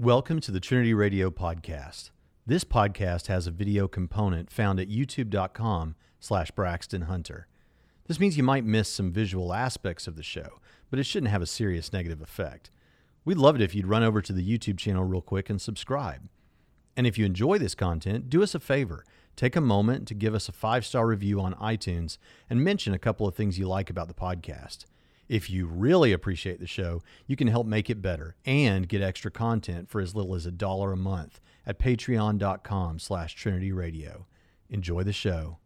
Welcome to the Trinity Radio podcast. This podcast has a video component found at youtube.com slash Braxton Hunter. This means you might miss some visual aspects of the show, but it shouldn't have a serious negative effect. We'd love it if you'd run over to the YouTube channel real quick and subscribe. And if you enjoy this content, do us a favor. Take a moment to give us a five star review on iTunes and mention a couple of things you like about the podcast. If you really appreciate the show, you can help make it better and get extra content for as little as a dollar a month at patreon.com slash Trinity Radio. Enjoy the show.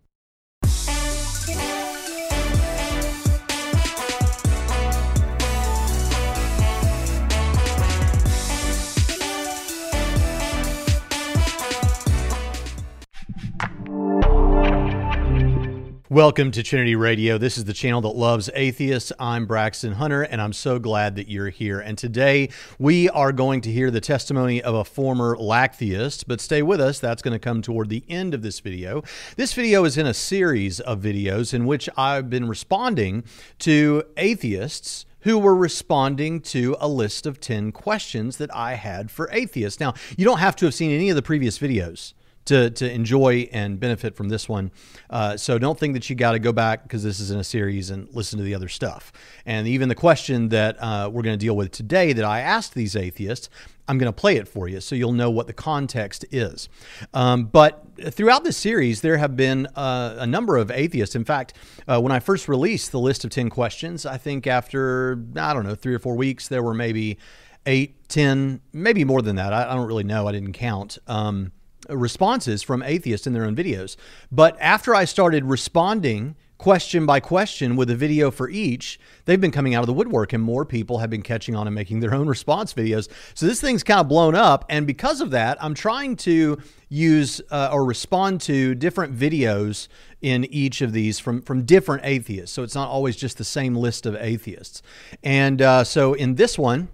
Welcome to Trinity Radio. This is the channel that loves atheists. I'm Braxton Hunter, and I'm so glad that you're here. And today we are going to hear the testimony of a former lacktheist, but stay with us. That's going to come toward the end of this video. This video is in a series of videos in which I've been responding to atheists who were responding to a list of 10 questions that I had for atheists. Now, you don't have to have seen any of the previous videos to, to enjoy and benefit from this one. Uh, so don't think that you got to go back because this is in a series and listen to the other stuff. And even the question that uh, we're going to deal with today that I asked these atheists, I'm going to play it for you so you'll know what the context is. Um, but throughout this series, there have been uh, a number of atheists. In fact, uh, when I first released the list of 10 questions, I think after, I don't know, three or four weeks, there were maybe eight, ten, maybe more than that. I, I don't really know. I didn't count. Um, responses from atheists in their own videos. But after I started responding question by question with a video for each, they've been coming out of the woodwork and more people have been catching on and making their own response videos. So this thing's kind of blown up. And because of that, I'm trying to use uh, or respond to different videos in each of these from, from different atheists. So it's not always just the same list of atheists. And uh, so in this one,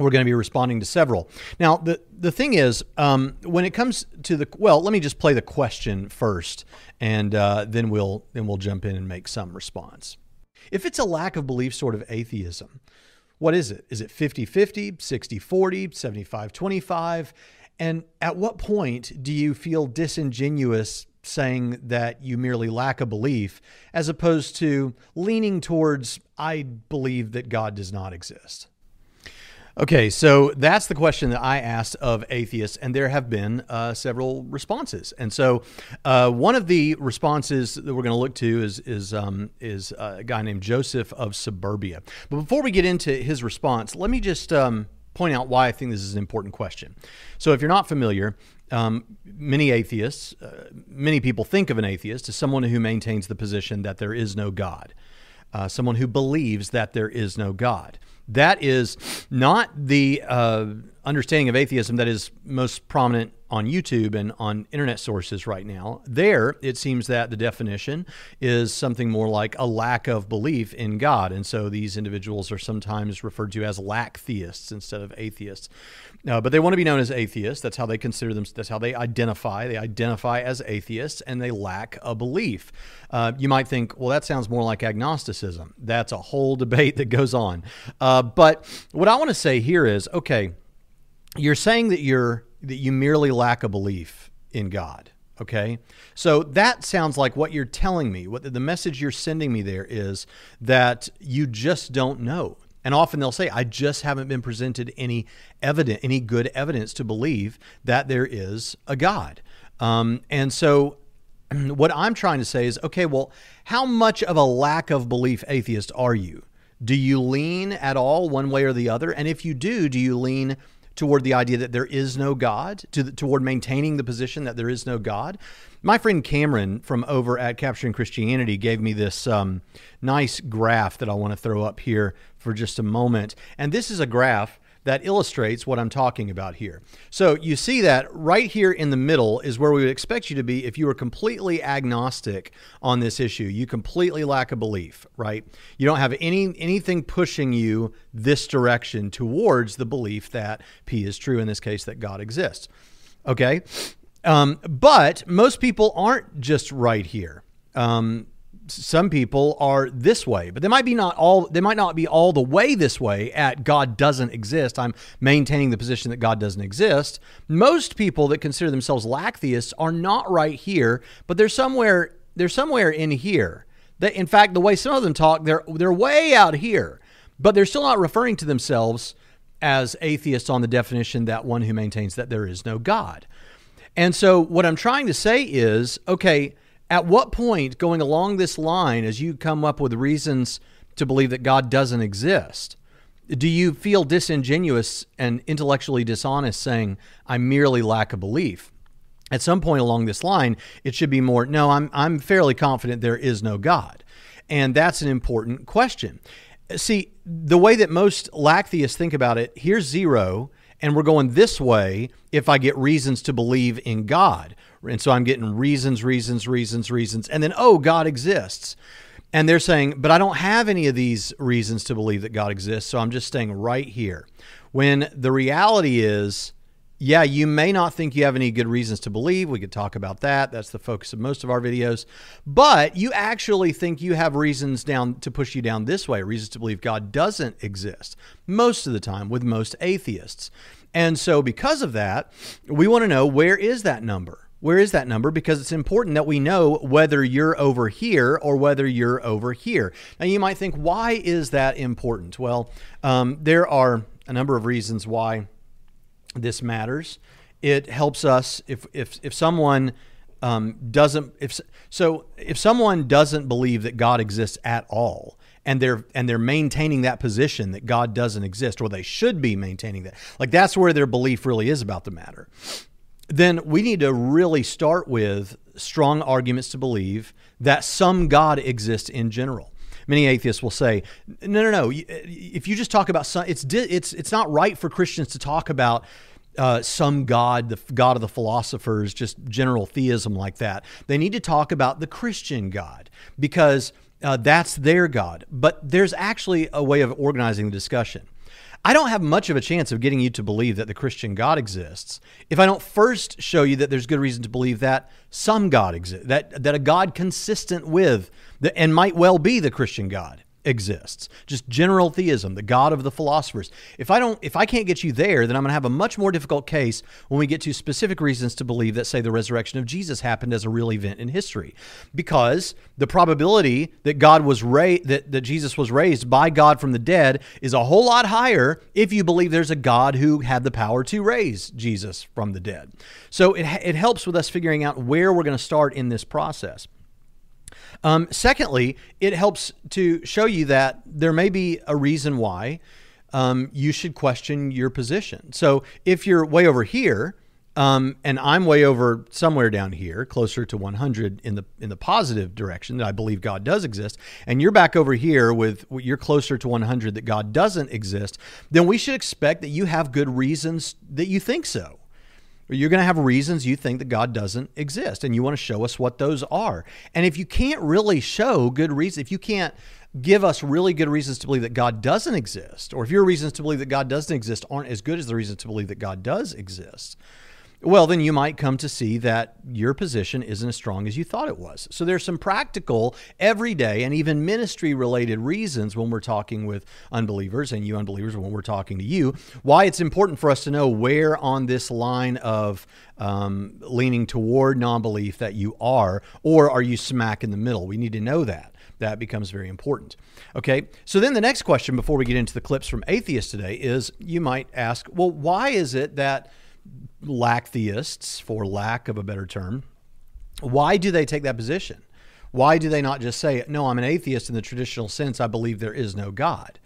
we're going to be responding to several. Now, the, the thing is, um, when it comes to the well, let me just play the question first, and uh, then we'll then we'll jump in and make some response. If it's a lack of belief sort of atheism, what is it? Is it 50 50, 60 40, 75 25? And at what point do you feel disingenuous saying that you merely lack a belief as opposed to leaning towards, I believe that God does not exist? Okay, so that's the question that I asked of atheists, and there have been uh, several responses. And so, uh, one of the responses that we're going to look to is is um, is a guy named Joseph of Suburbia. But before we get into his response, let me just um, point out why I think this is an important question. So, if you're not familiar, um, many atheists, uh, many people think of an atheist as someone who maintains the position that there is no God, uh, someone who believes that there is no God. That is not the uh, understanding of atheism that is most prominent on YouTube and on internet sources right now. There, it seems that the definition is something more like a lack of belief in God. And so these individuals are sometimes referred to as lack theists instead of atheists. Uh, but they want to be known as atheists. That's how they consider them. That's how they identify. They identify as atheists and they lack a belief. Uh, you might think, well, that sounds more like agnosticism. That's a whole debate that goes on. Uh, but what I want to say here is okay, you're saying that you're that you merely lack a belief in God. Okay. So that sounds like what you're telling me. What the message you're sending me there is that you just don't know. And often they'll say, I just haven't been presented any evidence, any good evidence to believe that there is a God. Um, and so what I'm trying to say is, okay, well, how much of a lack of belief atheist are you? Do you lean at all one way or the other? And if you do, do you lean toward the idea that there is no God, to the, toward maintaining the position that there is no God. My friend Cameron from over at Capturing Christianity gave me this um, nice graph that I want to throw up here for just a moment. And this is a graph that illustrates what I'm talking about here. So you see that right here in the middle is where we would expect you to be if you were completely agnostic on this issue. You completely lack a belief, right? You don't have any anything pushing you this direction towards the belief that P is true in this case that God exists. Okay? Um, but most people aren't just right here. Um, some people are this way, but they might be not all they might not be all the way this way at God doesn't exist. I'm maintaining the position that God doesn't exist. Most people that consider themselves lacktheists are not right here, but they're somewhere they're somewhere in here. They, in fact, the way some of them talk, they're they're way out here, but they're still not referring to themselves as atheists on the definition that one who maintains that there is no God. And so what I'm trying to say is, okay, at what point going along this line, as you come up with reasons to believe that God doesn't exist, do you feel disingenuous and intellectually dishonest saying, I merely lack a belief? At some point along this line, it should be more, no, I'm, I'm fairly confident there is no God. And that's an important question. See, the way that most lacktheists think about it, here's zero, and we're going this way if I get reasons to believe in God. And so I'm getting reasons, reasons, reasons, reasons. And then, oh, God exists. And they're saying, but I don't have any of these reasons to believe that God exists. So I'm just staying right here. When the reality is, yeah, you may not think you have any good reasons to believe. We could talk about that. That's the focus of most of our videos. But you actually think you have reasons down to push you down this way, reasons to believe God doesn't exist most of the time with most atheists. And so because of that, we want to know where is that number? Where is that number? Because it's important that we know whether you're over here or whether you're over here. Now, you might think, why is that important? Well, um, there are a number of reasons why this matters. It helps us if if if someone um, doesn't if so if someone doesn't believe that God exists at all and they're and they're maintaining that position that God doesn't exist or they should be maintaining that like that's where their belief really is about the matter then we need to really start with strong arguments to believe that some God exists in general. Many atheists will say, "No, no, no. If you just talk about some, it's it's it's not right for Christians to talk about." Uh, some God, the God of the philosophers, just general theism like that. They need to talk about the Christian God because uh, that's their God. But there's actually a way of organizing the discussion. I don't have much of a chance of getting you to believe that the Christian God exists if I don't first show you that there's good reason to believe that some God exists, that, that a God consistent with the, and might well be the Christian God exists. Just general theism, the god of the philosophers. If I don't if I can't get you there, then I'm going to have a much more difficult case when we get to specific reasons to believe that say the resurrection of Jesus happened as a real event in history. Because the probability that God was raised that that Jesus was raised by God from the dead is a whole lot higher if you believe there's a God who had the power to raise Jesus from the dead. So it it helps with us figuring out where we're going to start in this process. Um, secondly, it helps to show you that there may be a reason why um, you should question your position. So if you're way over here, um, and I'm way over somewhere down here, closer to 100 in the in the positive direction that I believe God does exist, and you're back over here with you're closer to 100 that God doesn't exist, then we should expect that you have good reasons that you think so you're going to have reasons you think that God doesn't exist, and you want to show us what those are. And if you can't really show good reasons, if you can't give us really good reasons to believe that God doesn't exist, or if your reasons to believe that God doesn't exist aren't as good as the reasons to believe that God does exist, well, then you might come to see that your position isn't as strong as you thought it was. So there's some practical, everyday, and even ministry related reasons when we're talking with unbelievers and you unbelievers when we're talking to you, why it's important for us to know where on this line of um, leaning toward non belief that you are, or are you smack in the middle? We need to know that that becomes very important. Okay, so then the next question before we get into the clips from atheists today is you might ask, well, why is it that lack theists, for lack of a better term, why do they take that position? Why do they not just say, no, I'm an atheist in the traditional sense, I believe there is no God?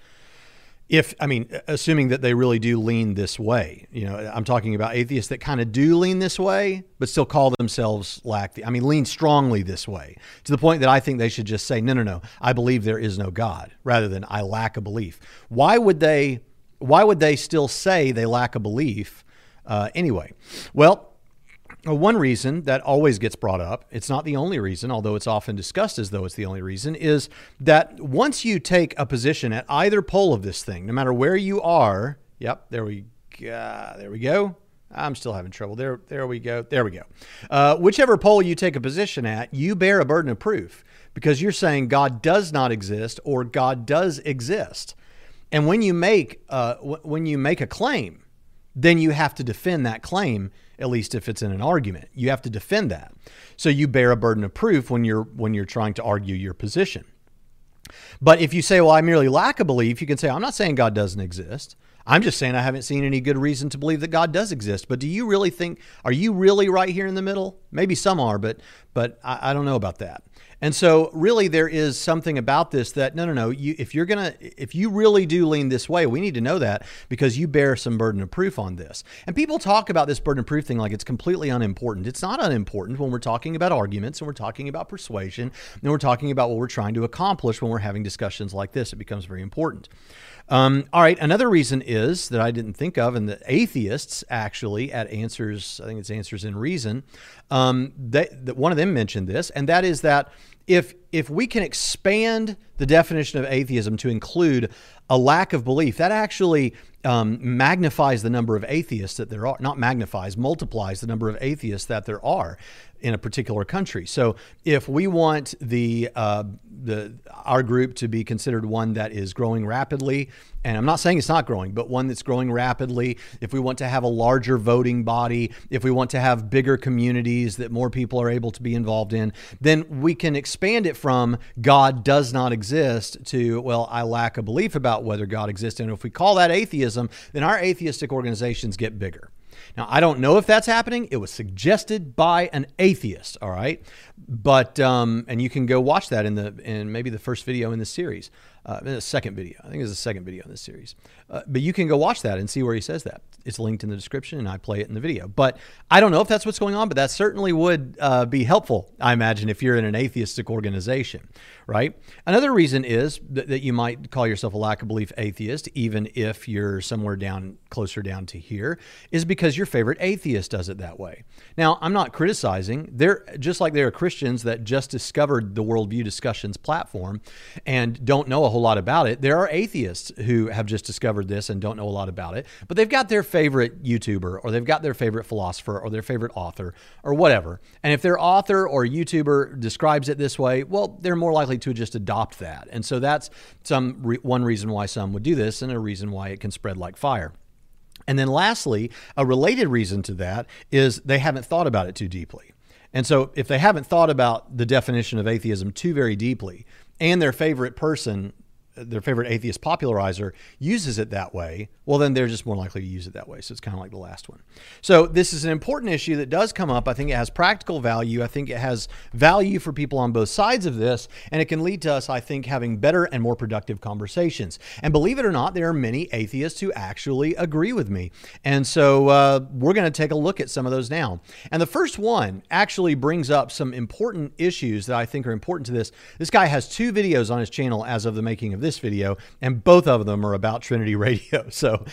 If, I mean, assuming that they really do lean this way, you know, I'm talking about atheists that kind of do lean this way, but still call themselves lack, the, I mean, lean strongly this way to the point that I think they should just say, no, no, no, I believe there is no God rather than I lack a belief. Why would they, why would they still say they lack a belief uh, anyway, well, uh, one reason that always gets brought up, it's not the only reason, although it's often discussed as though it's the only reason, is that once you take a position at either pole of this thing, no matter where you are, yep, there we go, there we go. I'm still having trouble. There, there we go. There we go. Uh, whichever pole you take a position at, you bear a burden of proof because you're saying God does not exist or God does exist. And when you make uh, w- when you make a claim, then you have to defend that claim. At least if it's in an argument, you have to defend that. So you bear a burden of proof when you're when you're trying to argue your position. But if you say, "Well, I merely lack a belief," you can say, "I'm not saying God doesn't exist. I'm just saying I haven't seen any good reason to believe that God does exist. But do you really think, are you really right here in the middle? Maybe some are, but but I, I don't know about that. And so really there is something about this that no no no, you if you're gonna if you really do lean this way, we need to know that because you bear some burden of proof on this. And people talk about this burden of proof thing like it's completely unimportant. It's not unimportant when we're talking about arguments and we're talking about persuasion and we're talking about what we're trying to accomplish when we're having discussions like this. It becomes very important. Um, all right. Another reason is that I didn't think of, and the atheists actually at Answers, I think it's Answers in Reason, um, that one of them mentioned this, and that is that if if we can expand the definition of atheism to include a lack of belief, that actually um, magnifies the number of atheists that there are. Not magnifies, multiplies the number of atheists that there are in a particular country. So if we want the uh, the our group to be considered one that is growing rapidly, and I'm not saying it's not growing, but one that's growing rapidly, if we want to have a larger voting body, if we want to have bigger communities that more people are able to be involved in, then we can expand it from God does not exist to well, I lack a belief about whether God exists, and if we call that atheism, then our atheistic organizations get bigger. Now, I don't know if that's happening. It was suggested by an atheist, all right? But, um, and you can go watch that in the, in maybe the first video in the series, uh, in the second video. I think it's the second video in this series. Uh, but you can go watch that and see where he says that. It's linked in the description and I play it in the video. But I don't know if that's what's going on, but that certainly would uh, be helpful, I imagine, if you're in an atheistic organization, right? Another reason is that, you might call yourself a lack of belief atheist, even if you're somewhere down, closer down to here, is because your favorite atheist does it that way. Now, I'm not criticizing. They're just like there are Christians that just discovered the Worldview Discussions platform and don't know a whole lot about it. There are atheists who have just discovered this and don't know a lot about it, but they've got their favorite YouTuber or they've got their favorite philosopher or their favorite author or whatever. And if their author or YouTuber describes it this way, well, they're more likely to just adopt that. And so that's some re- one reason why some would do this and a reason why it can spread like fire. And then lastly, a related reason to that is they haven't thought about it too deeply. And so if they haven't thought about the definition of atheism too very deeply, and their favorite person their favorite atheist popularizer uses it that way, well, then they're just more likely to use it that way. So it's kind of like the last one. So this is an important issue that does come up. I think it has practical value. I think it has value for people on both sides of this, and it can lead to us, I think, having better and more productive conversations. And believe it or not, there are many atheists who actually agree with me. And so uh, we're going to take a look at some of those now. And the first one actually brings up some important issues that I think are important to this. This guy has two videos on his channel as of the making of this video, and both of them are about Trinity Radio. So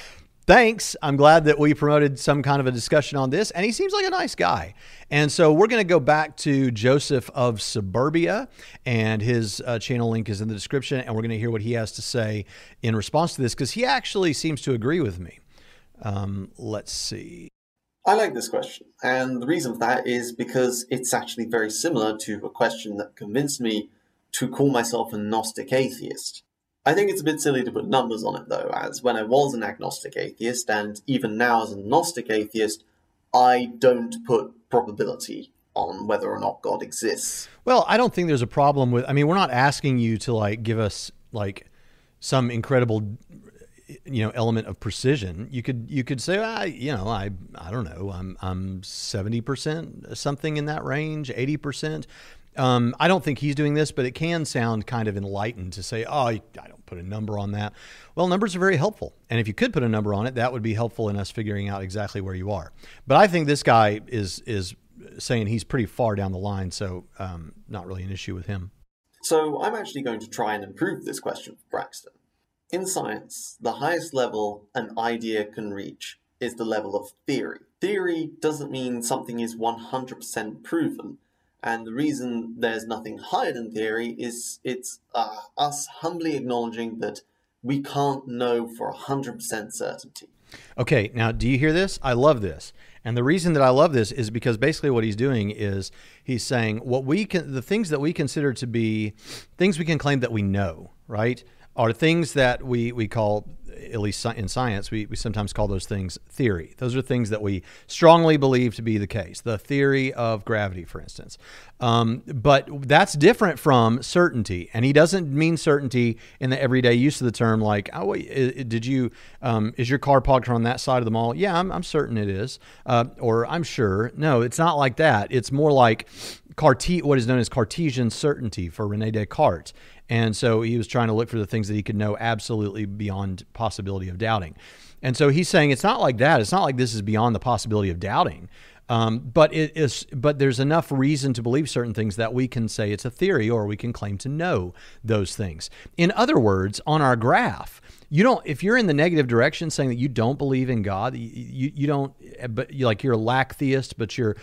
thanks. I'm glad that we promoted some kind of a discussion on this, and he seems like a nice guy. And so we're going to go back to Joseph of Suburbia, and his uh, channel link is in the description, and we're going to hear what he has to say in response to this because he actually seems to agree with me. Um, let's see. I like this question, and the reason for that is because it's actually very similar to a question that convinced me to call myself a Gnostic atheist. I think it's a bit silly to put numbers on it though, as when I was an agnostic atheist, and even now as a Gnostic atheist, I don't put probability on whether or not God exists. Well, I don't think there's a problem with. I mean, we're not asking you to like give us like some incredible you know element of precision you could you could say ah, you know i i don't know i'm i'm 70% something in that range 80% um, I don't think he's doing this, but it can sound kind of enlightened to say, oh, I don't put a number on that. Well, numbers are very helpful. And if you could put a number on it, that would be helpful in us figuring out exactly where you are. But I think this guy is, is saying he's pretty far down the line, so um, not really an issue with him. So I'm actually going to try and improve this question for Braxton. In science, the highest level an idea can reach is the level of theory. Theory doesn't mean something is 100% proven and the reason there's nothing higher than theory is it's uh, us humbly acknowledging that we can't know for 100% certainty. Okay, now do you hear this? I love this. And the reason that I love this is because basically what he's doing is he's saying what we can, the things that we consider to be things we can claim that we know, right? Are things that we, we call at least in science, we, we sometimes call those things theory. Those are things that we strongly believe to be the case. The theory of gravity, for instance. Um, but that's different from certainty. And he doesn't mean certainty in the everyday use of the term, like, oh, did you, um, is your car parked on that side of the mall? Yeah, I'm, I'm certain it is. Uh, or I'm sure. No, it's not like that. It's more like, what is known as Cartesian certainty for Rene Descartes. And so he was trying to look for the things that he could know absolutely beyond possibility of doubting. And so he's saying it's not like that. It's not like this is beyond the possibility of doubting. Um, but it is, but there's enough reason to believe certain things that we can say it's a theory, or we can claim to know those things. In other words, on our graph, you don't. If you're in the negative direction, saying that you don't believe in God, you, you, don't. But you like you're a lack theist, but you're,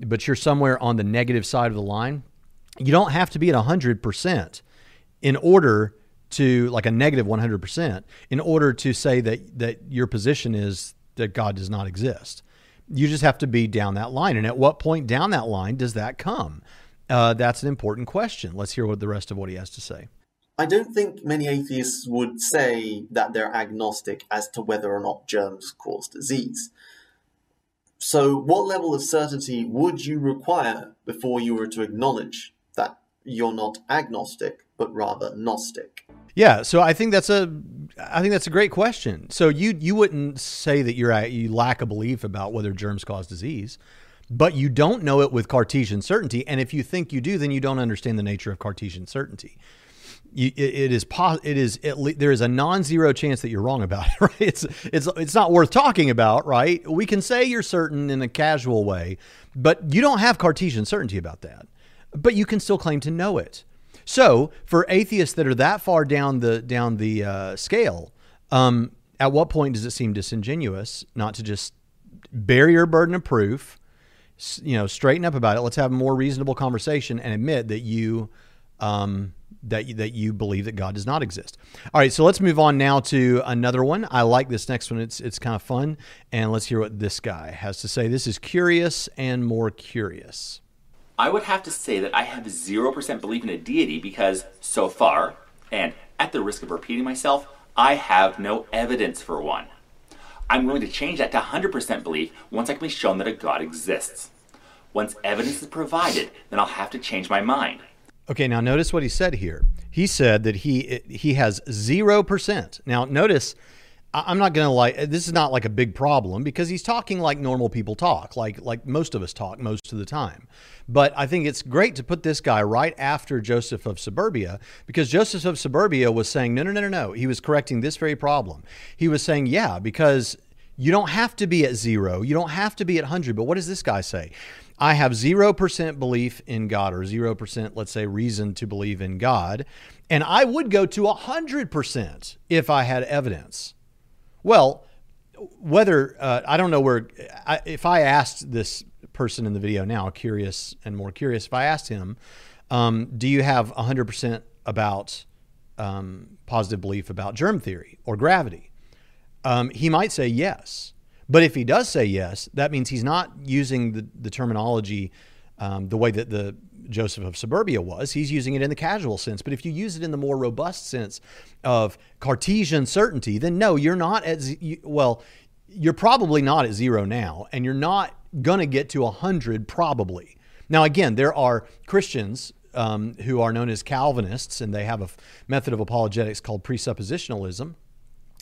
but you're somewhere on the negative side of the line. You don't have to be at hundred percent in order to like a negative 100% in order to say that that your position is that God does not exist. You just have to be down that line. And at what point down that line does that come? Uh, that's an important question. Let's hear what the rest of what he has to say. I don't think many atheists would say that they're agnostic as to whether or not germs cause disease. So, what level of certainty would you require before you were to acknowledge you're not agnostic, but rather Gnostic? Yeah, so I think that's a I think that's a great question. So you you wouldn't say that you're you lack a belief about whether germs cause disease, but you don't know it with Cartesian certainty. And if you think you do, then you don't understand the nature of Cartesian certainty. You, it, it is pos- it is it, there is a non-zero chance that you're wrong about it. Right? It's it's it's not worth talking about. Right? We can say you're certain in a casual way, but you don't have Cartesian certainty about that. But you can still claim to know it. So for atheists that are that far down the down the uh, scale, um, at what point does it seem disingenuous not to just bear your burden of proof, you know, straighten up about it. Let's have a more reasonable conversation and admit that you. Um, that you, that you believe that God does not exist. All right, so let's move on now to another one. I like this next one. It's it's kind of fun, and let's hear what this guy has to say. This is curious and more curious. I would have to say that I have 0% belief in a deity because so far, and at the risk of repeating myself, I have no evidence for one. I'm willing to change that to 100% belief once I can be shown that a God exists. Once evidence is provided, then I'll have to change my mind. Okay, now notice what he said here. He said that he he has 0%. Now notice I'm not going to like uh, this is not like a big problem because he's talking like normal people talk, like like most of us talk most of the time. But I think it's great to put this guy right after Joseph of Suburbia because Joseph of Suburbia was saying no no no no no. He was correcting this very problem. He was saying yeah because you don't have to be at 0, you don't have to be at 100, but what does this guy say? I have 0% belief in God or 0% let's say reason to believe in God, and I would go to 100% if I had evidence. Well, whether uh, I don't know where, I, if I asked this person in the video now, curious and more curious, if I asked him, um, do you have 100% about um, positive belief about germ theory or gravity? Um, he might say yes. But if he does say yes, that means he's not using the, the terminology um, the way that the Joseph of Suburbia was. He's using it in the casual sense. But if you use it in the more robust sense of Cartesian certainty, then no, you're not at, z- well, you're probably not at zero now, and you're not going to get to 100 probably. Now, again, there are Christians um, who are known as Calvinists, and they have a f- method of apologetics called presuppositionalism.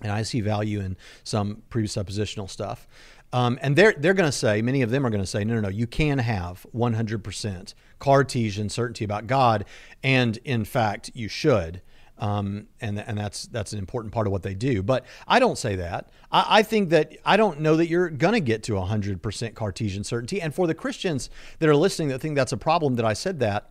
And I see value in some presuppositional stuff. Um, and they're, they're going to say, many of them are going to say, no, no, no, you can have 100% Cartesian certainty about God. And in fact, you should. Um, and, and that's, that's an important part of what they do. But I don't say that. I, I think that I don't know that you're going to get to 100% Cartesian certainty. And for the Christians that are listening that think that's a problem that I said that,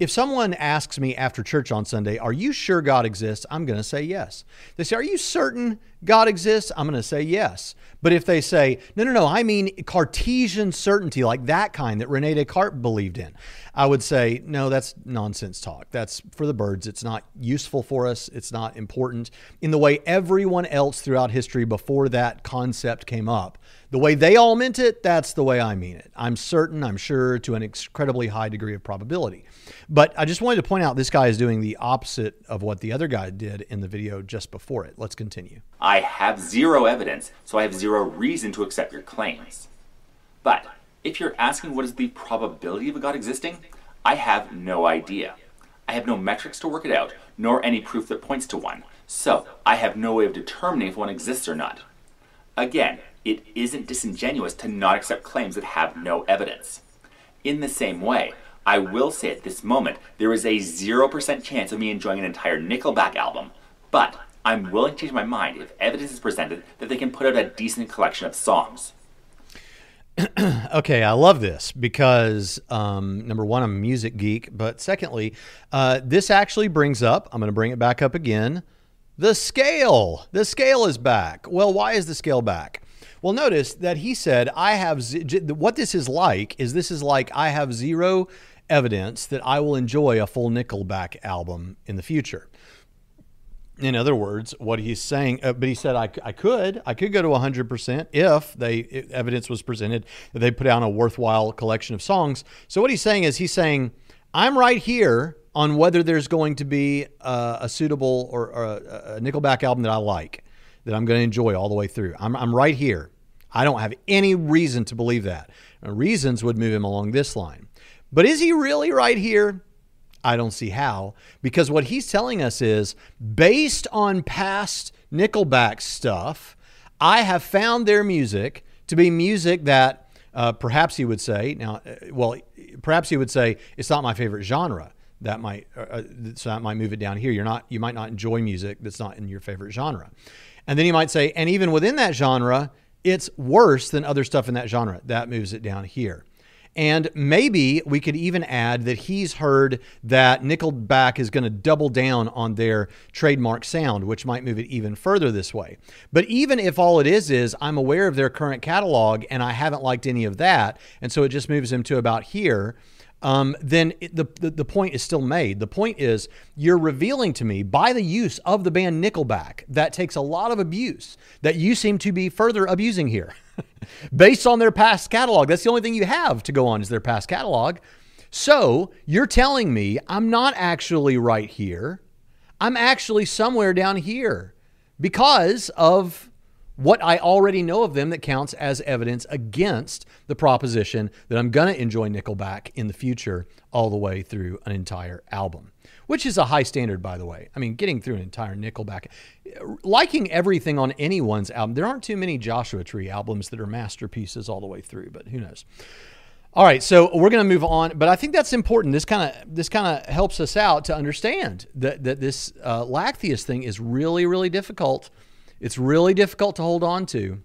If someone asks me after church on Sunday, Are you sure God exists? I'm going to say yes. They say, Are you certain God exists? I'm going to say yes. But if they say, No, no, no, I mean Cartesian certainty, like that kind that Rene Descartes believed in, I would say, No, that's nonsense talk. That's for the birds. It's not useful for us. It's not important in the way everyone else throughout history before that concept came up the way they all meant it, that's the way I mean it. I'm certain, I'm sure, to an incredibly high degree of probability. But I just wanted to point out this guy is doing the opposite of what the other guy did in the video just before it. Let's continue. I have zero evidence, so I have zero reason to accept your claims. But if you're asking what is the probability of a God existing, I have no idea. I have no metrics to work it out, nor any proof that points to one, so I have no way of determining if one exists or not. Again, it isn't disingenuous to not accept claims that have no evidence. In the same way, I will say at this moment there is a 0% chance of me enjoying an entire Nickelback album, but I'm willing to change my mind if evidence is presented that they can put out a decent collection of songs. okay, I love this because um, number one, I'm a music geek, but secondly, uh, this actually brings up, I'm going to bring it back up again, the scale. The scale is back. Well, why is the scale back? Well, notice that he said, I have, what this is like is this is like, I have zero evidence that I will enjoy a full Nickelback album in the future. In other words, what he's saying, uh, but he said I, I could, I could go to 100% if they if evidence was presented that they put out a worthwhile collection of songs. So what he's saying is he's saying I'm right here on whether there's going to be a, a suitable or, or a, a Nickelback album that I like that I'm going to enjoy all the way through. I'm, I'm right here. I don't have any reason to believe that. Reasons would move him along this line. But is he really right here? I don't see how, because what he's telling us is based on past Nickelback stuff, I have found their music to be music that uh, perhaps he would say, now, uh, well, perhaps he would say, it's not my favorite genre. That might, uh, uh, so that might move it down here. You're not, you might not enjoy music that's not in your favorite genre. And then you might say, and even within that genre, it's worse than other stuff in that genre. That moves it down here. And maybe we could even add that he's heard that Nickelback is going to double down on their trademark sound, which might move it even further this way. But even if all it is is I'm aware of their current catalog and I haven't liked any of that, and so it just moves him to about here, um, then it, the, the, the point is still made. The point is you're revealing to me by the use of the band Nickelback that takes a lot of abuse that you seem to be further abusing here based on their past catalog. That's the only thing you have to go on is their past catalog. So you're telling me I'm not actually right here. I'm actually somewhere down here because of what I already know of them that counts as evidence against the proposition that I'm going to enjoy Nickelback in the future all the way through an entire album, which is a high standard, by the way. I mean, getting through an entire Nickelback, liking everything on anyone's album. There aren't too many Joshua Tree albums that are masterpieces all the way through, but who knows? All right, so we're going to move on, but I think that's important. This kind of this kind of helps us out to understand that that this uh, Lachthius thing is really really difficult it's really difficult to hold on to.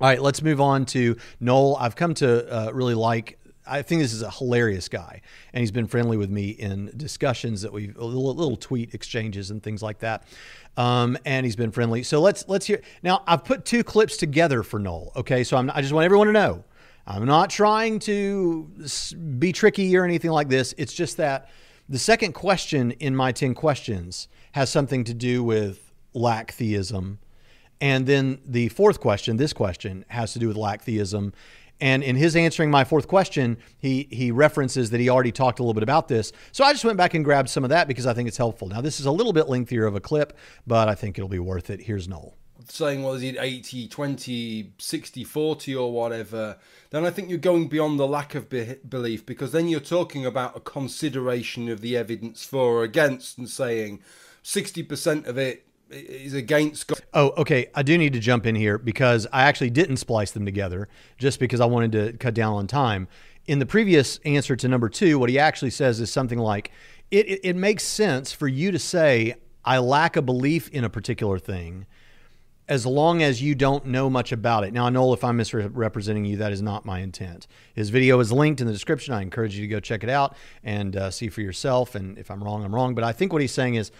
All right, let's move on to Noel. I've come to uh, really like. I think this is a hilarious guy, and he's been friendly with me in discussions that we've little, little tweet exchanges and things like that. Um, and he's been friendly. So let's let's hear. Now I've put two clips together for Noel. Okay, so I'm, I just want everyone to know I'm not trying to be tricky or anything like this. It's just that the second question in my ten questions has something to do with lacktheism and then the fourth question, this question, has to do with lacktheism. And in his answering my fourth question, he he references that he already talked a little bit about this. So I just went back and grabbed some of that because I think it's helpful. Now this is a little bit lengthier of a clip, but I think it'll be worth it. Here's Noel. Saying what is it 80 20 60 40 or whatever, then I think you're going beyond the lack of be- belief because then you're talking about a consideration of the evidence for or against and saying 60% of it is against. God. Oh, okay. I do need to jump in here because I actually didn't splice them together just because I wanted to cut down on time. In the previous answer to number two, what he actually says is something like, it, it, it makes sense for you to say, I lack a belief in a particular thing as long as you don't know much about it. Now, Noel, if I'm misrepresenting you, that is not my intent. His video is linked in the description. I encourage you to go check it out and uh, see for yourself. And if I'm wrong, I'm wrong. But I think what he's saying is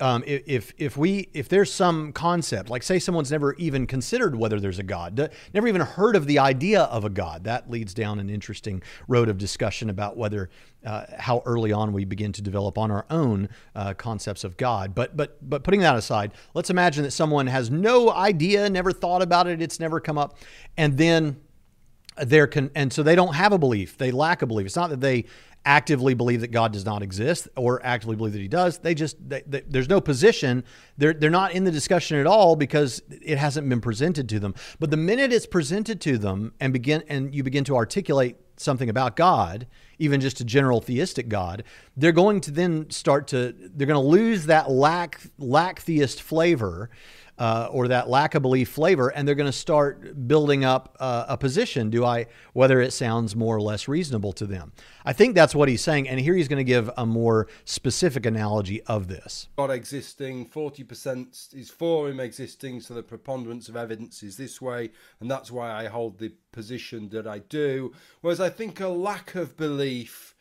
um, if if we if there's some concept like say someone's never even considered whether there's a god never even heard of the idea of a god that leads down an interesting road of discussion about whether uh, how early on we begin to develop on our own uh, concepts of god. But but but putting that aside let's imagine that someone has no idea never thought about it it's never come up and then they're con- and so they don't have a belief they lack a belief. It's not that they actively believe that God does not exist or actively believe that he does. They just, they, they, there's no position. They're, they're not in the discussion at all because it hasn't been presented to them. But the minute it's presented to them and begin, and you begin to articulate something about God, even just a general theistic God, they're going to then start to, they're going to lose that lack, lack theist flavor uh, or that lack of belief flavor, and they're going to start building up uh, a position. Do I whether it sounds more or less reasonable to them? I think that's what he's saying, and here he's going to give a more specific analogy of this. God existing, forty percent is for him existing, so the preponderance of evidence is this way, and that's why I hold the position that I do. Whereas I think a lack of belief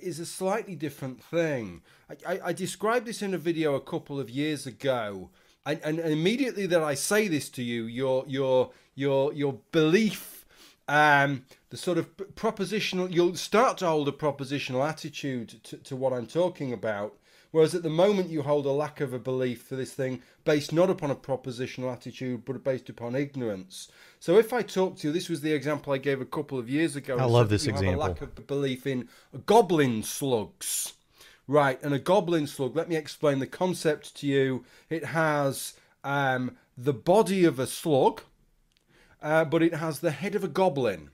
is a slightly different thing. I, I, I described this in a video a couple of years ago and, and, immediately that I say this to you, your your your your belief, um, the sort of propositional, you'll start to hold a propositional attitude to, to what I'm talking about. Whereas at the moment you hold a lack of a belief for this thing based not upon a propositional attitude, but based upon ignorance. So if I talk to you, this was the example I gave a couple of years ago. I love this example. A lack of belief in goblin slugs. Right, and a goblin slug, let me explain the concept to you. It has um, the body of a slug, uh, but it has the head of a goblin.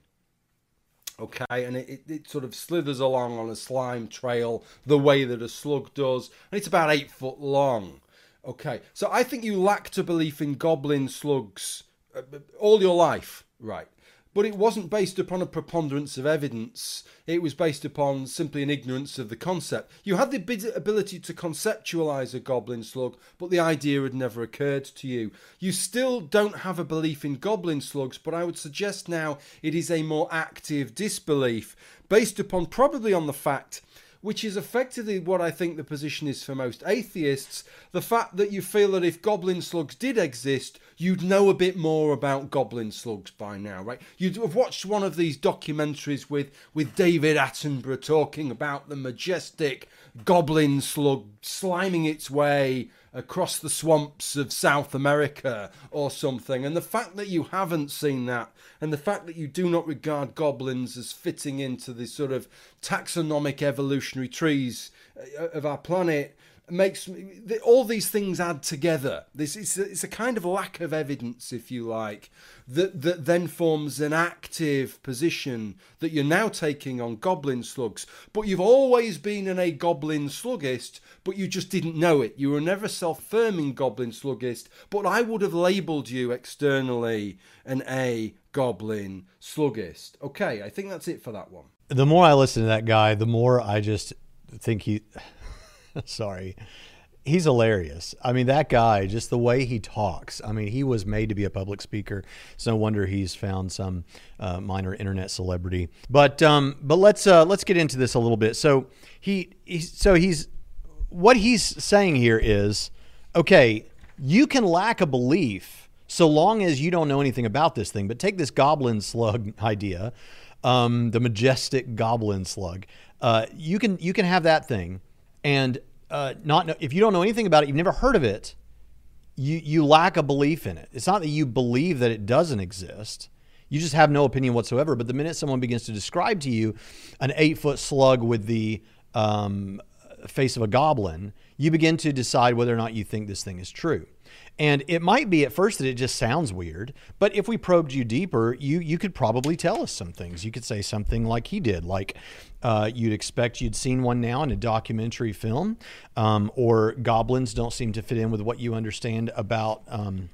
Okay, and it, it, it, sort of slithers along on a slime trail the way that a slug does, and it's about eight foot long. Okay, so I think you lacked a belief in goblin slugs uh, all your life, right? But it wasn't based upon a preponderance of evidence. It was based upon simply an ignorance of the concept. You had the ability to conceptualize a goblin slug, but the idea had never occurred to you. You still don't have a belief in goblin slugs, but I would suggest now it is a more active disbelief based upon probably on the fact which is effectively what I think the position is for most atheists. The fact that you feel that if goblin slugs did exist, you'd know a bit more about goblin slugs by now, right? You'd have watched one of these documentaries with, with David Attenborough talking about the majestic goblin slug sliming its way across the swamps of South America or something. And the fact that you haven't seen that, and the fact that you do not regard goblins as fitting into the sort of taxonomic evolutionary trees uh, of our planet makes all these things add together. This is it's a kind of lack of evidence, if you like, that that then forms an active position that you're now taking on goblin slugs. But you've always been an a goblin sluggist, but you just didn't know it. You were never self-firming goblin sluggist, but I would have labelled you externally an a goblin sluggist. Okay, I think that's it for that one. The more I listen to that guy, the more I just think he Sorry. He's hilarious. I mean, that guy, just the way he talks. I mean, he was made to be a public speaker. It's no wonder he's found some uh, minor internet celebrity. But um, but let's uh, let's get into this a little bit. So he, he so he's what he's saying here is okay. You can lack a belief so long as you don't know anything about this thing. But take this goblin slug idea, um, the majestic goblin slug. Uh, you can you can have that thing and uh, not know, if you don't know anything about it, you've never heard of it, you you lack a belief in it. It's not that you believe that it doesn't exist. You just have no opinion whatsoever. But the minute someone begins to describe to you an eight foot slug with the um, face of a goblin, you begin to decide whether or not you think this thing is true. And it might be at first that it just sounds weird, but if we probed you deeper, you you could probably tell us some things. You could say something like he did, like uh, you'd expect you'd seen one now in a documentary film, um, or goblins don't seem to fit in with what you understand about. Um,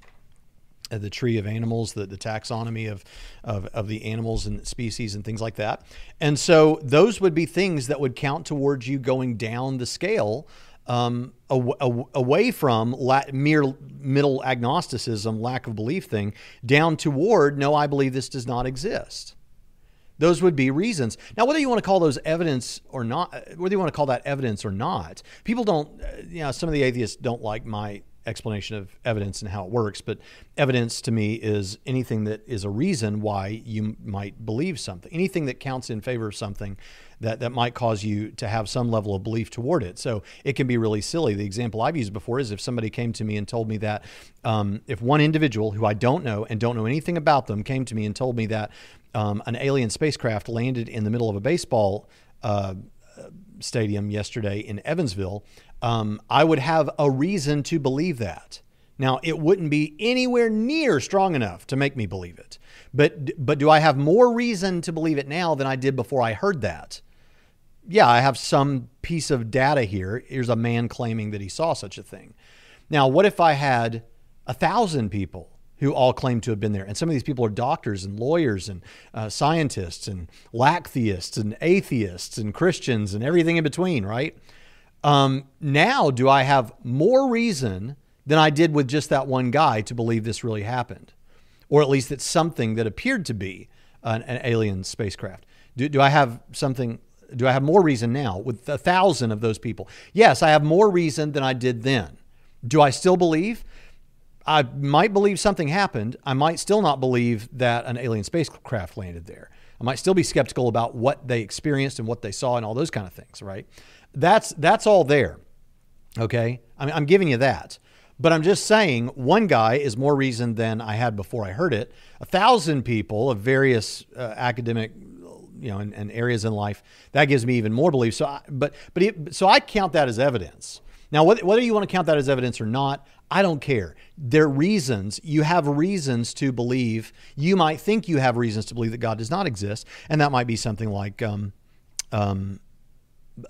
the tree of animals, the, the taxonomy of, of, of the animals and species and things like that. And so those would be things that would count towards you going down the scale um, aw- away from la- mere middle agnosticism, lack of belief thing, down toward no, I believe this does not exist. Those would be reasons. Now, whether you want to call those evidence or not, whether you want to call that evidence or not, people don't, uh, you know, some of the atheists don't like my explanation of evidence and how it works, but evidence to me is anything that is a reason why you might believe something, anything that counts in favor of something that, that might cause you to have some level of belief toward it. So it can be really silly. The example I've used before is if somebody came to me and told me that um, if one individual who I don't know and don't know anything about them came to me and told me that um, an alien spacecraft landed in the middle of a baseball uh, stadium yesterday in Evansville, um, I would have a reason to believe that. Now, it wouldn't be anywhere near strong enough to make me believe it. But but do I have more reason to believe it now than I did before I heard that? Yeah, I have some piece of data here. Here's a man claiming that he saw such a thing. Now, what if I had a thousand people who all claim to have been there. And some of these people are doctors and lawyers and uh, scientists and lacktheists and atheists and Christians and everything in between, right? Um, now, do I have more reason than I did with just that one guy to believe this really happened? Or at least that something that appeared to be an, an alien spacecraft? Do, do I have something? Do I have more reason now with a thousand of those people? Yes, I have more reason than I did then. Do I still believe? I might believe something happened. I might still not believe that an alien spacecraft landed there. I might still be skeptical about what they experienced and what they saw and all those kind of things, right? That's that's all there. Okay? I mean, I'm giving you that. But I'm just saying one guy is more reason than I had before I heard it. A thousand people of various uh, academic you know, and, and, areas in life, that gives me even more belief. So, I, but, but, it, so I count that as evidence. Now, whether, you want to count that as evidence or not, I don't care. There are reasons. You have reasons to believe. You might think you have reasons to believe that God does not exist, and that might be something like um, um,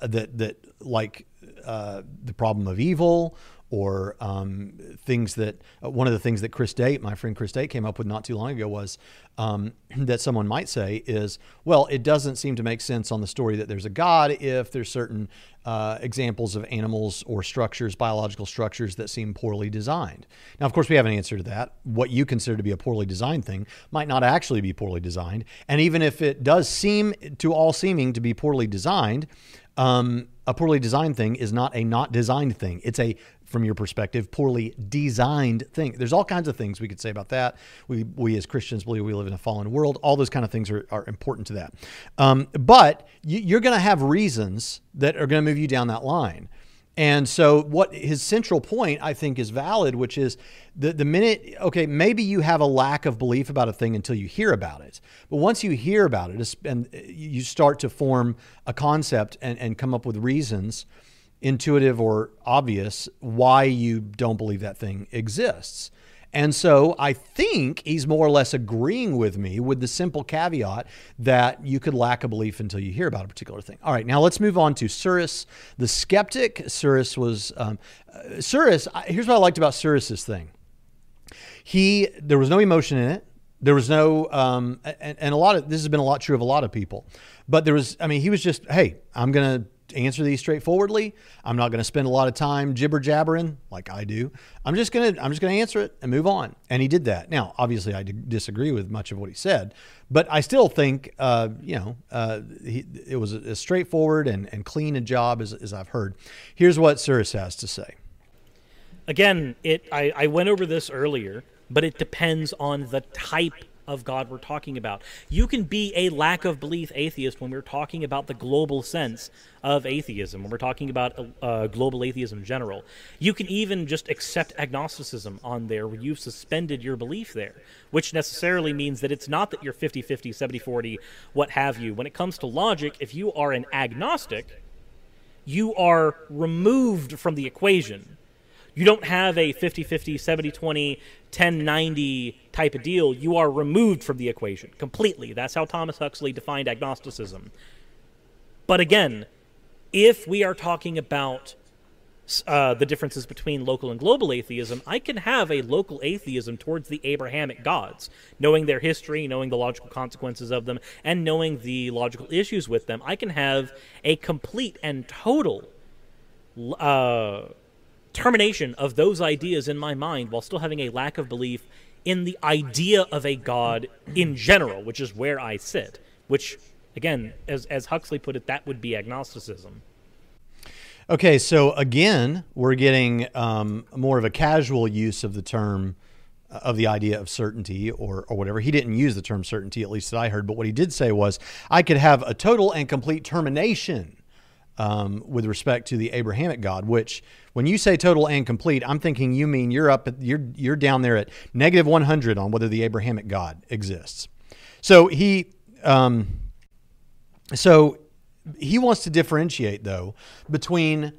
that that like uh, the problem of evil or um, things that uh, one of the things that Chris Date, my friend Chris Date, came up with not too long ago was um, that someone might say is, well, it doesn't seem to make sense on the story that there's a God if there's certain uh, examples of animals or structures, biological structures that seem poorly designed. Now, of course, we have an answer to that. What you consider to be a poorly designed thing might not actually be poorly designed, and even if it does seem to all seeming to be poorly designed. Um, a poorly designed thing is not a not designed thing. It's a from your perspective, poorly designed thing. There's all kinds of things we could say about that. We, we as Christians believe we live in a fallen world. All those kind of things are, are important to that. Um, but you, you're going to have reasons that are going to move you down that line. And so, what his central point, I think, is valid, which is the, the minute, okay, maybe you have a lack of belief about a thing until you hear about it. But once you hear about it and you start to form a concept and, and come up with reasons intuitive or obvious why you don't believe that thing exists. And so I think he's more or less agreeing with me with the simple caveat that you could lack a belief until you hear about a particular thing. All right, now let's move on to Suris the skeptic. Suris was, um, uh, Suris, here's what I liked about Suris's thing. He, there was no emotion in it. There was no, um, and, and a lot of, this has been a lot true of a lot of people, but there was, I mean, he was just, hey, I'm going to answer these straightforwardly. I'm not going to spend a lot of time jibber jabbering like I do. I'm just going to I'm just going to answer it and move on. And he did that. Now, obviously, I disagree with much of what he said, but I still think uh, you know uh, he, it was as straightforward and, and clean a job as, as I've heard. Here's what Suris has to say. Again, it I, I went over this earlier, but it depends on the type of God we're talking about. You can be a lack of belief atheist when we're talking about the global sense of atheism, when we're talking about uh, global atheism in general. You can even just accept agnosticism on there where you've suspended your belief there, which necessarily means that it's not that you're 50 50, 70 40, what have you. When it comes to logic, if you are an agnostic, you are removed from the equation you don't have a 50 50, 70 20, 10 90 type of deal. You are removed from the equation completely. That's how Thomas Huxley defined agnosticism. But again, if we are talking about uh, the differences between local and global atheism, I can have a local atheism towards the Abrahamic gods, knowing their history, knowing the logical consequences of them, and knowing the logical issues with them. I can have a complete and total uh, termination of those ideas in my mind while still having a lack of belief in the idea of a God in general, which is where I sit. Which, again, as, as Huxley put it, that would be agnosticism. Okay, so again, we're getting um, more of a casual use of the term uh, of the idea of certainty or, or whatever. He didn't use the term certainty, at least that I heard, but what he did say was, I could have a total and complete termination um, with respect to the Abrahamic God, which when you say total and complete, I'm thinking you mean you're up, at, you're, you're down there at negative 100 on whether the Abrahamic God exists. So he, um, so he wants to differentiate though between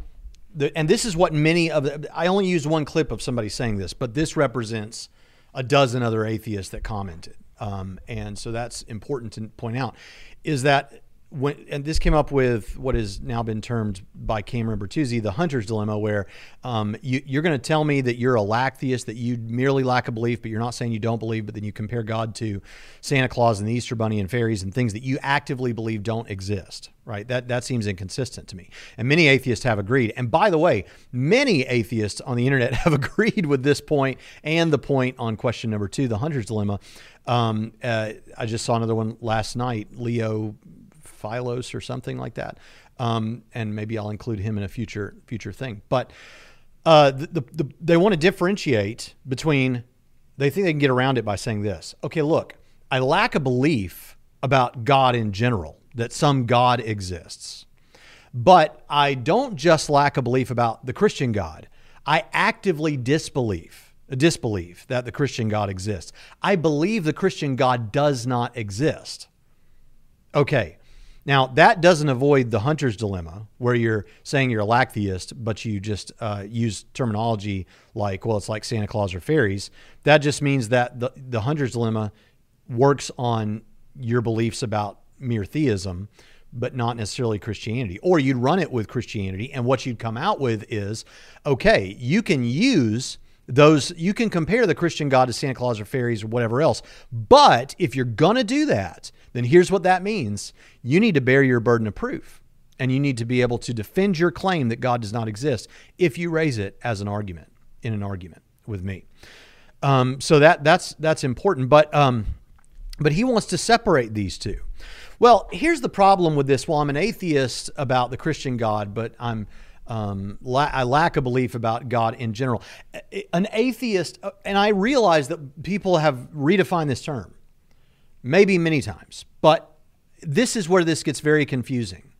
the, and this is what many of the, I only used one clip of somebody saying this, but this represents a dozen other atheists that commented. Um, and so that's important to point out is that when, and this came up with what has now been termed by Cameron Bertuzzi the hunter's dilemma, where um, you, are going to tell me that you're a lacktheist, that you merely lack a belief, but you're not saying you don't believe, but then you compare God to Santa Claus and the Easter Bunny and fairies and things that you actively believe don't exist, right? That that seems inconsistent to me. And many atheists have agreed. And by the way, many atheists on the internet have agreed with this point and the point on question number two, the hunter's dilemma. Um, uh, I just saw another one last night. Leo Philos or something like that. Um, and maybe I'll include him in a future future thing. But uh, the, the, the, they want to differentiate between. They think they can get around it by saying this. Okay, look, I lack a belief about God in general, that some God exists. But I don't just lack a belief about the Christian God. I actively disbelieve, disbelieve that the Christian God exists. I believe the Christian God does not exist. Okay, now, that doesn't avoid the hunter's dilemma, where you're saying you're a lacktheist, but you just uh, use terminology like, well, it's like Santa Claus or fairies. That just means that the, the hunter's dilemma works on your beliefs about mere theism, but not necessarily Christianity. Or you'd run it with Christianity, and what you'd come out with is okay, you can use those you can compare the Christian God to Santa Claus or fairies or whatever else. But if you're going to do that, then here's what that means. You need to bear your burden of proof and you need to be able to defend your claim that God does not exist if you raise it as an argument in an argument with me. Um, so that that's that's important, but um, but he wants to separate these two. Well, here's the problem with this. Well, I'm an atheist about the Christian God, but I'm um, la- I lack a belief about God in general. An atheist, uh, and I realize that people have redefined this term, maybe many times, but this is where this gets very confusing.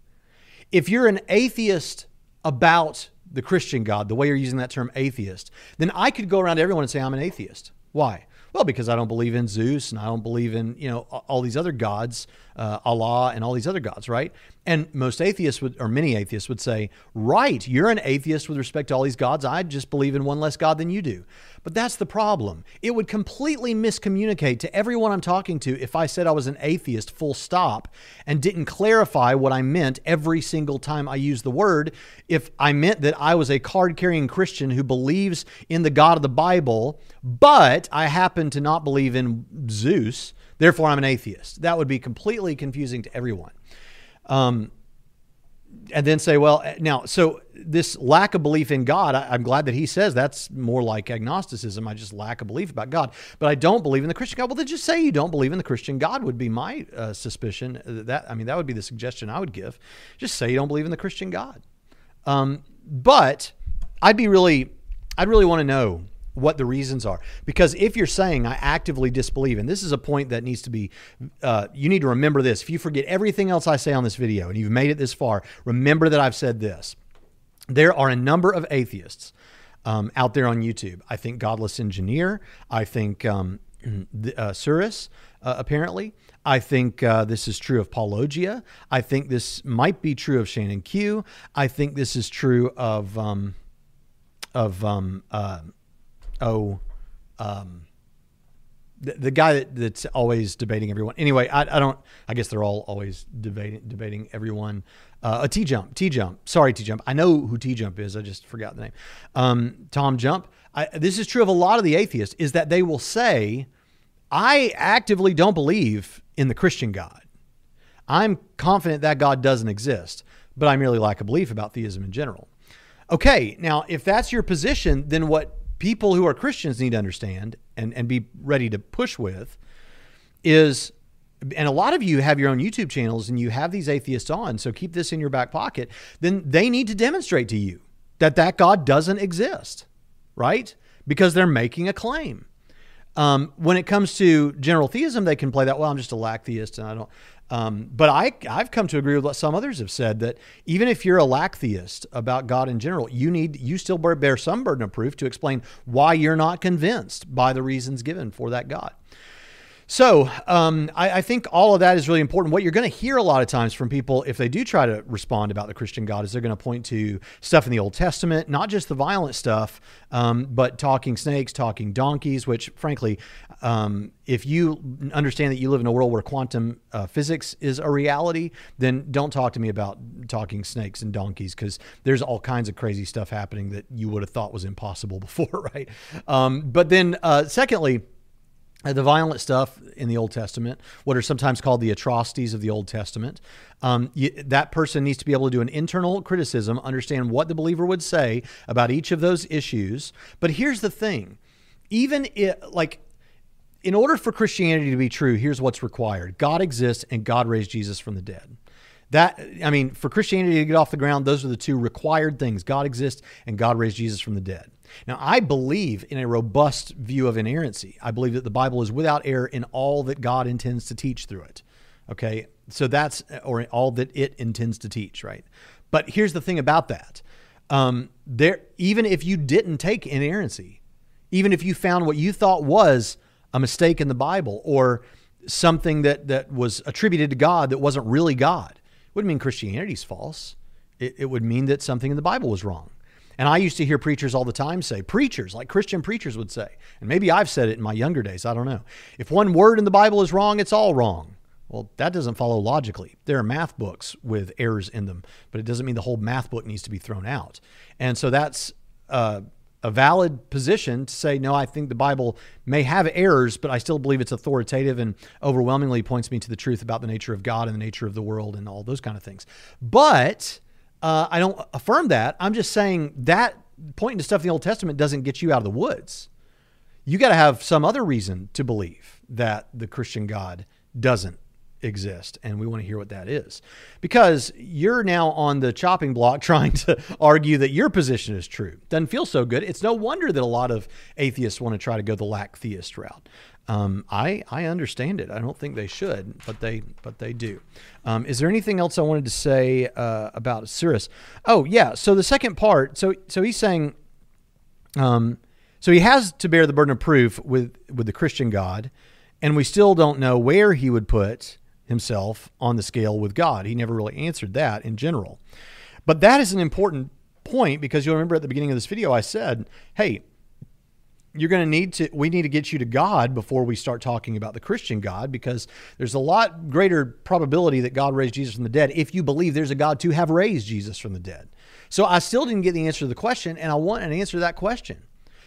If you're an atheist about the Christian God, the way you're using that term atheist, then I could go around to everyone and say, I'm an atheist. Why? Well, because I don't believe in Zeus and I don't believe in, you know, all these other gods, uh, Allah and all these other gods, right? And most atheists would, or many atheists would say, right, you're an atheist with respect to all these gods. I just believe in one less God than you do. But that's the problem. It would completely miscommunicate to everyone I'm talking to if I said I was an atheist, full stop, and didn't clarify what I meant every single time I used the word. If I meant that I was a card carrying Christian who believes in the God of the Bible, but I happen to not believe in Zeus, therefore I'm an atheist. That would be completely confusing to everyone. Um, and then say, well, now, so this lack of belief in God, I, am glad that he says that's more like agnosticism. I just lack a belief about God, but I don't believe in the Christian God. Well, then just say you don't believe in the Christian God would be my uh, suspicion. That I mean, that would be the suggestion I would give. Just say you don't believe in the Christian God. Um, but I'd be really, I'd really want to know what the reasons are. Because if you're saying I actively disbelieve, and this is a point that needs to be, uh, you need to remember this. If you forget everything else I say on this video and you've made it this far, remember that I've said this. There are a number of atheists um, out there on YouTube. I think Godless Engineer. I think um, uh, Surus, uh, apparently. I think uh, this is true of Paulogia. I think this might be true of Shannon Q. I think this is true of um, of um, uh, oh, um, the, the guy that, that's always debating everyone. Anyway, I, I don't. I guess they're all always debating debating everyone. Uh, a T jump, T jump. Sorry, T jump. I know who T jump is. I just forgot the name. Um, Tom Jump. I, this is true of a lot of the atheists. Is that they will say, "I actively don't believe in the Christian God. I'm confident that God doesn't exist, but I merely lack a belief about theism in general." Okay, now if that's your position, then what people who are Christians need to understand and, and be ready to push with is and a lot of you have your own YouTube channels and you have these atheists on, so keep this in your back pocket, then they need to demonstrate to you that that God doesn't exist, right? Because they're making a claim. Um, when it comes to general theism, they can play that. Well, I'm just a lacktheist, and I don't. Um, but I, I've come to agree with what some others have said that even if you're a lacktheist about God in general, you need you still bear some burden of proof to explain why you're not convinced by the reasons given for that God. So um, I, I, think all of that is really important. What you're going to hear a lot of times from people, if they do try to respond about the Christian God, is they're going to point to stuff in the Old Testament, not just the violent stuff, um, but talking snakes, talking donkeys. Which, frankly, um, if you understand that you live in a world where quantum uh, physics is a reality, then don't talk to me about talking snakes and donkeys because there's all kinds of crazy stuff happening that you would have thought was impossible before, right? Um, but then, uh, secondly the violent stuff in the Old Testament, what are sometimes called the atrocities of the Old Testament, um, you, that person needs to be able to do an internal criticism, understand what the believer would say about each of those issues. But here's the thing even it, like, in order for Christianity to be true, here's what's required God exists and God raised Jesus from the dead. That, I mean, for Christianity to get off the ground, those are the two required things God exists and God raised Jesus from the dead. Now, I believe in a robust view of inerrancy. I believe that the Bible is without error in all that God intends to teach through it. Okay. So that's, or all that it intends to teach, right? But here's the thing about that. Um, there, even if you didn't take inerrancy, even if you found what you thought was a mistake in the Bible or something that, that was attributed to God that wasn't really God, wouldn't mean Christianity's false. It, it would mean that something in the Bible was wrong. And I used to hear preachers all the time say, preachers, like Christian preachers would say, and maybe I've said it in my younger days, I don't know. If one word in the Bible is wrong, it's all wrong. Well, that doesn't follow logically. There are math books with errors in them, but it doesn't mean the whole math book needs to be thrown out. And so that's uh, a valid position to say, no, I think the Bible may have errors, but I still believe it's authoritative and overwhelmingly points me to the truth about the nature of God and the nature of the world and all those kind of things. But uh, I don't affirm that. I'm just saying that pointing to stuff in the Old Testament doesn't get you out of the woods. You got to have some other reason to believe that the Christian God doesn't exist and we want to hear what that is because you're now on the chopping block trying to argue that your position is true doesn't feel so good it's no wonder that a lot of atheists want to try to go the lacktheist route um, I I understand it. I don't think they should, but they but they do. Um, is there anything else I wanted to say uh, about Cyrus? Oh yeah. So the second part. So so he's saying, um, so he has to bear the burden of proof with with the Christian God, and we still don't know where he would put himself on the scale with God. He never really answered that in general. But that is an important point because you'll remember at the beginning of this video, I said, hey, you're going to need to we need to get you to god before we start talking about the christian god because there's a lot greater probability that god raised jesus from the dead if you believe there's a god to have raised jesus from the dead so i still didn't get the answer to the question and i want an answer to that question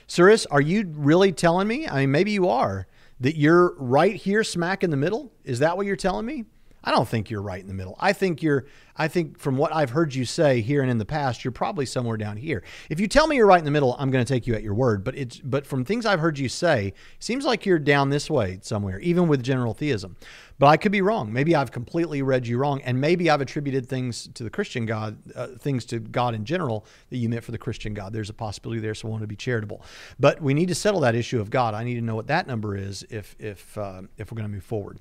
Cyrus, are you really telling me i mean maybe you are that you're right here smack in the middle? Is that what you're telling me? I don't think you're right in the middle. I think you're I think from what I've heard you say here and in the past, you're probably somewhere down here. If you tell me you're right in the middle, I'm going to take you at your word, but it's but from things I've heard you say, seems like you're down this way somewhere, even with general theism. But I could be wrong. Maybe I've completely read you wrong, and maybe I've attributed things to the Christian God, uh, things to God in general that you meant for the Christian God. There's a possibility there, so I want to be charitable. But we need to settle that issue of God. I need to know what that number is if if uh, if we're going to move forward.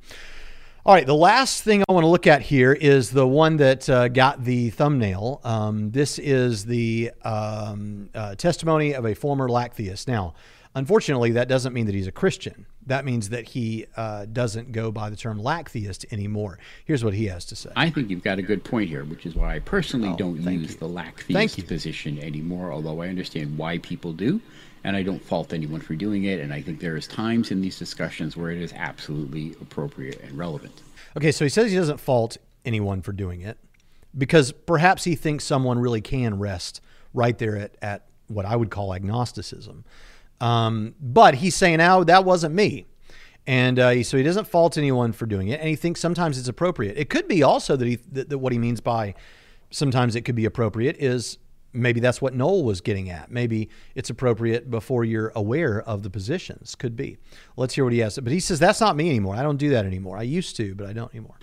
All right, the last thing I want to look at here is the one that uh, got the thumbnail. Um, this is the um, uh, testimony of a former lacktheist. Now, unfortunately, that doesn't mean that he's a Christian. That means that he uh, doesn't go by the term lacktheist anymore. Here's what he has to say. I think you've got a good point here, which is why I personally oh, don't use you. the lacktheist position anymore, although I understand why people do and I don't fault anyone for doing it. And I think there is times in these discussions where it is absolutely appropriate and relevant. Okay, so he says he doesn't fault anyone for doing it because perhaps he thinks someone really can rest right there at, at what I would call agnosticism. Um, but he's saying, "Now that wasn't me." And uh, so he doesn't fault anyone for doing it, and he thinks sometimes it's appropriate. It could be also that he that, that what he means by sometimes it could be appropriate is maybe that's what Noel was getting at. Maybe it's appropriate before you're aware of the positions. Could be. Let's hear what he has. But he says that's not me anymore. I don't do that anymore. I used to, but I don't anymore.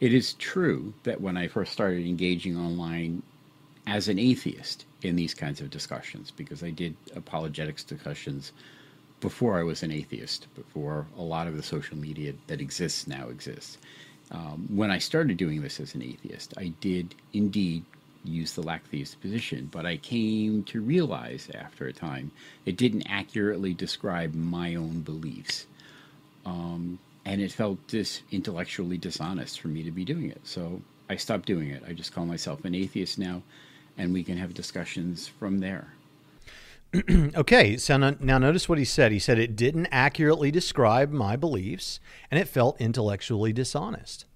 It is true that when I first started engaging online as an atheist in these kinds of discussions, because I did apologetics discussions before I was an atheist, before a lot of the social media that exists now exists. Um, when I started doing this as an atheist, I did indeed use the lacktheist position, but I came to realize after a time it didn't accurately describe my own beliefs. Um, and it felt dis- intellectually dishonest for me to be doing it. So I stopped doing it. I just call myself an atheist now, and we can have discussions from there. okay, so now notice what he said. He said it didn't accurately describe my beliefs and it felt intellectually dishonest.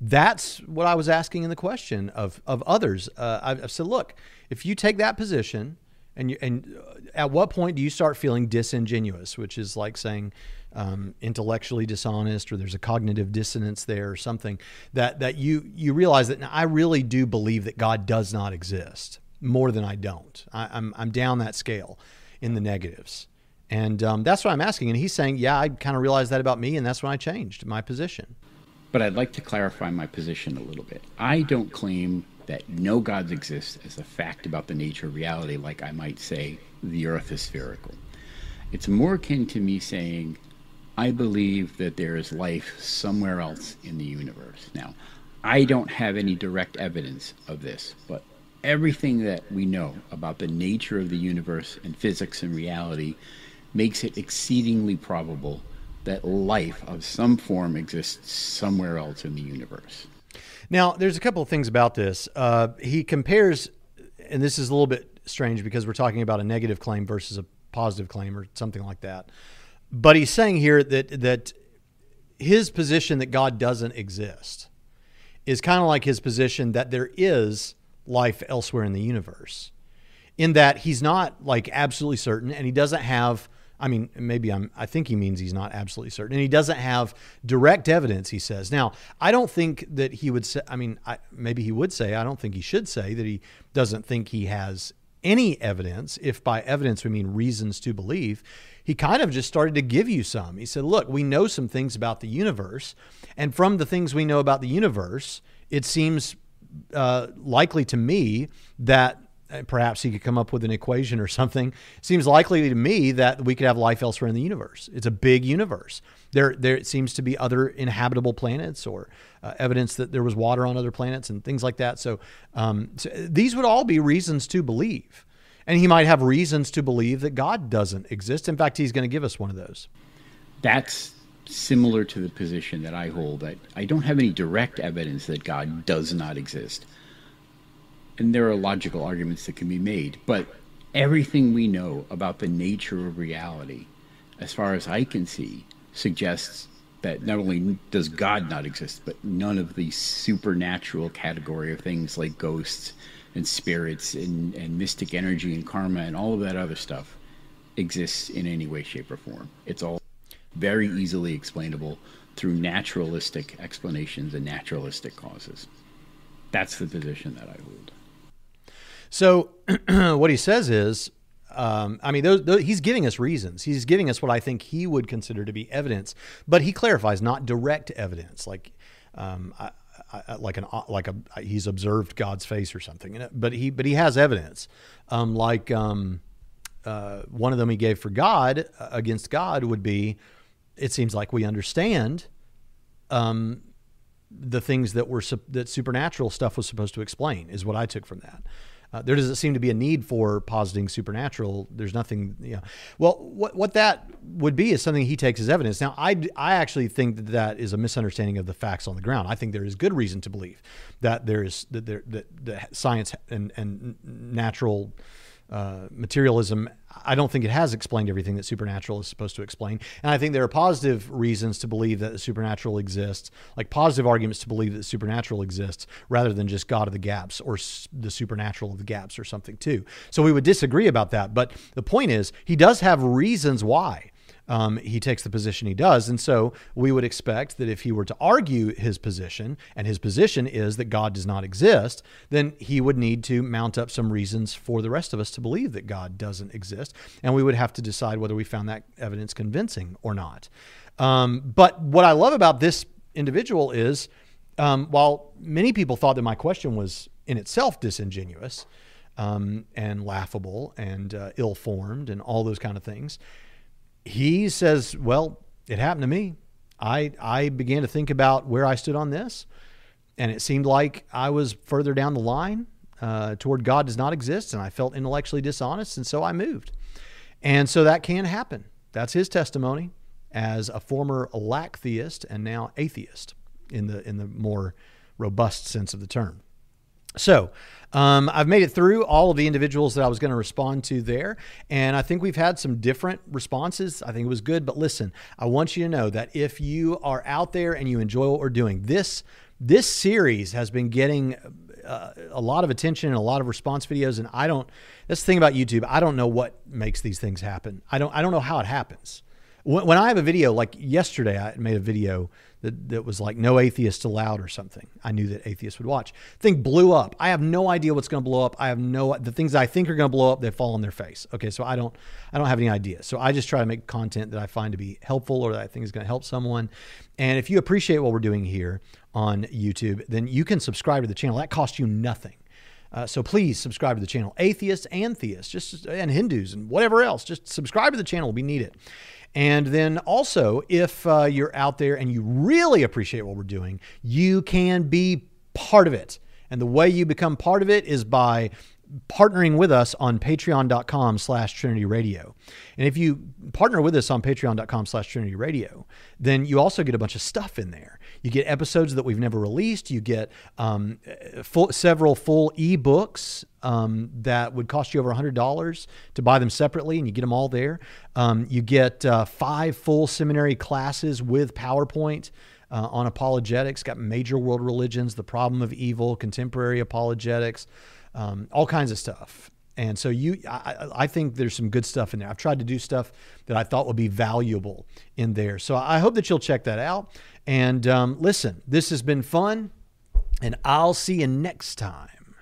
That's what I was asking in the question of, of others. Uh, I've, I've said, look, if you take that position, and you, and uh, at what point do you start feeling disingenuous, which is like saying um, intellectually dishonest, or there's a cognitive dissonance there, or something that that you you realize that I really do believe that God does not exist more than I don't. I, am I'm, I'm down that scale in the negatives. And um, that's what I'm asking. And he's saying, yeah, I kind of realized that about me, and that's when I changed my position. But I'd like to clarify my position a little bit. I don't claim that no gods exist as a fact about the nature of reality, like I might say the earth is spherical. It's more akin to me saying, I believe that there is life somewhere else in the universe. Now, I don't have any direct evidence of this, but everything that we know about the nature of the universe and physics and reality makes it exceedingly probable that life of some form exists somewhere else in the universe. Now, there's a couple of things about this. Uh, he compares, and this is a little bit strange because we're talking about a negative claim versus a positive claim or something like that. But he's saying here that that his position that God doesn't exist is kind of like his position that there is life elsewhere in the universe. In that he's not like absolutely certain and he doesn't have I mean, maybe I'm, I think he means he's not absolutely certain. And he doesn't have direct evidence, he says. Now, I don't think that he would say, I mean, I, maybe he would say, I don't think he should say that he doesn't think he has any evidence. If by evidence we mean reasons to believe, he kind of just started to give you some. He said, look, we know some things about the universe. And from the things we know about the universe, it seems uh, likely to me that perhaps he could come up with an equation or something. Seems likely to me that we could have life elsewhere in the universe. It's a big universe. There, there seems to be other inhabitable planets or uh, evidence that there was water on other planets and things like that. So, um, so these would all be reasons to believe. And he might have reasons to believe that God doesn't exist. In fact, he's going to give us one of those. That's similar to the position that I hold that I don't have any direct evidence that God does not exist. And there are logical arguments that can be made, but everything we know about the nature of reality, as far as I can see, suggests that not only does God not exist, but none of the supernatural category of things like ghosts and spirits and, and mystic energy and karma and all of that other stuff exists in any way, shape, or form. It's all very easily explainable through naturalistic explanations and naturalistic causes. That's the position that I hold. So, what he says is, um, I mean, those, those, he's giving us reasons. He's giving us what I think he would consider to be evidence, but he clarifies not direct evidence, like, um, I, I, like an like a he's observed God's face or something. But he but he has evidence, um, like um, uh, one of them he gave for God uh, against God would be it seems like we understand um, the things that were that supernatural stuff was supposed to explain is what I took from that. Uh, there doesn't seem to be a need for positing supernatural. There's nothing, you know. Well, what what that would be is something he takes as evidence. Now, I, I actually think that that is a misunderstanding of the facts on the ground. I think there is good reason to believe that there is that there that, that science and and natural uh, materialism, I don't think it has explained everything that supernatural is supposed to explain. And I think there are positive reasons to believe that the supernatural exists, like positive arguments to believe that the supernatural exists, rather than just God of the gaps or the supernatural of the gaps or something too. So we would disagree about that. But the point is, he does have reasons why. Um, he takes the position he does. And so we would expect that if he were to argue his position, and his position is that God does not exist, then he would need to mount up some reasons for the rest of us to believe that God doesn't exist. And we would have to decide whether we found that evidence convincing or not. Um, but what I love about this individual is um, while many people thought that my question was in itself disingenuous um, and laughable and uh, ill formed and all those kind of things, he says, Well, it happened to me. I, I began to think about where I stood on this, and it seemed like I was further down the line uh, toward God does not exist, and I felt intellectually dishonest, and so I moved. And so that can happen. That's his testimony as a former lacktheist and now atheist in the in the more robust sense of the term. So, um, I've made it through all of the individuals that I was going to respond to there. And I think we've had some different responses. I think it was good. But listen, I want you to know that if you are out there and you enjoy what we're doing, this, this series has been getting uh, a lot of attention and a lot of response videos. And I don't, that's the thing about YouTube. I don't know what makes these things happen. I don't, I don't know how it happens. When, I have a video, like yesterday, I made a video that, that was like no atheists allowed or something. I knew that atheists would watch. Thing blew up. I have no idea what's going to blow up. I have no the things I think are going to blow up. They fall on their face. Okay, so I don't I don't have any idea. So I just try to make content that I find to be helpful or that I think is going to help someone. And if you appreciate what we're doing here on YouTube, then you can subscribe to the channel. That costs you nothing. Uh, so please subscribe to the channel. Atheists and theists, just and Hindus and whatever else, just subscribe to the channel. We need it. And then also, if uh, you're out there and you really appreciate what we're doing, you can be part of it. And the way you become part of it is by partnering with us on patreon.com slash trinity radio and if you partner with us on patreon.com slash trinity radio then you also get a bunch of stuff in there you get episodes that we've never released you get um, full, several full ebooks um, that would cost you over $100 to buy them separately and you get them all there um, you get uh, five full seminary classes with powerpoint uh, on apologetics got major world religions the problem of evil contemporary apologetics um, all kinds of stuff. And so you, I, I, think there's some good stuff in there. I've tried to do stuff that I thought would be valuable in there. So I hope that you'll check that out. And um, listen, this has been fun, and I'll see you next time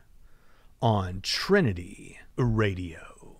on Trinity Radio.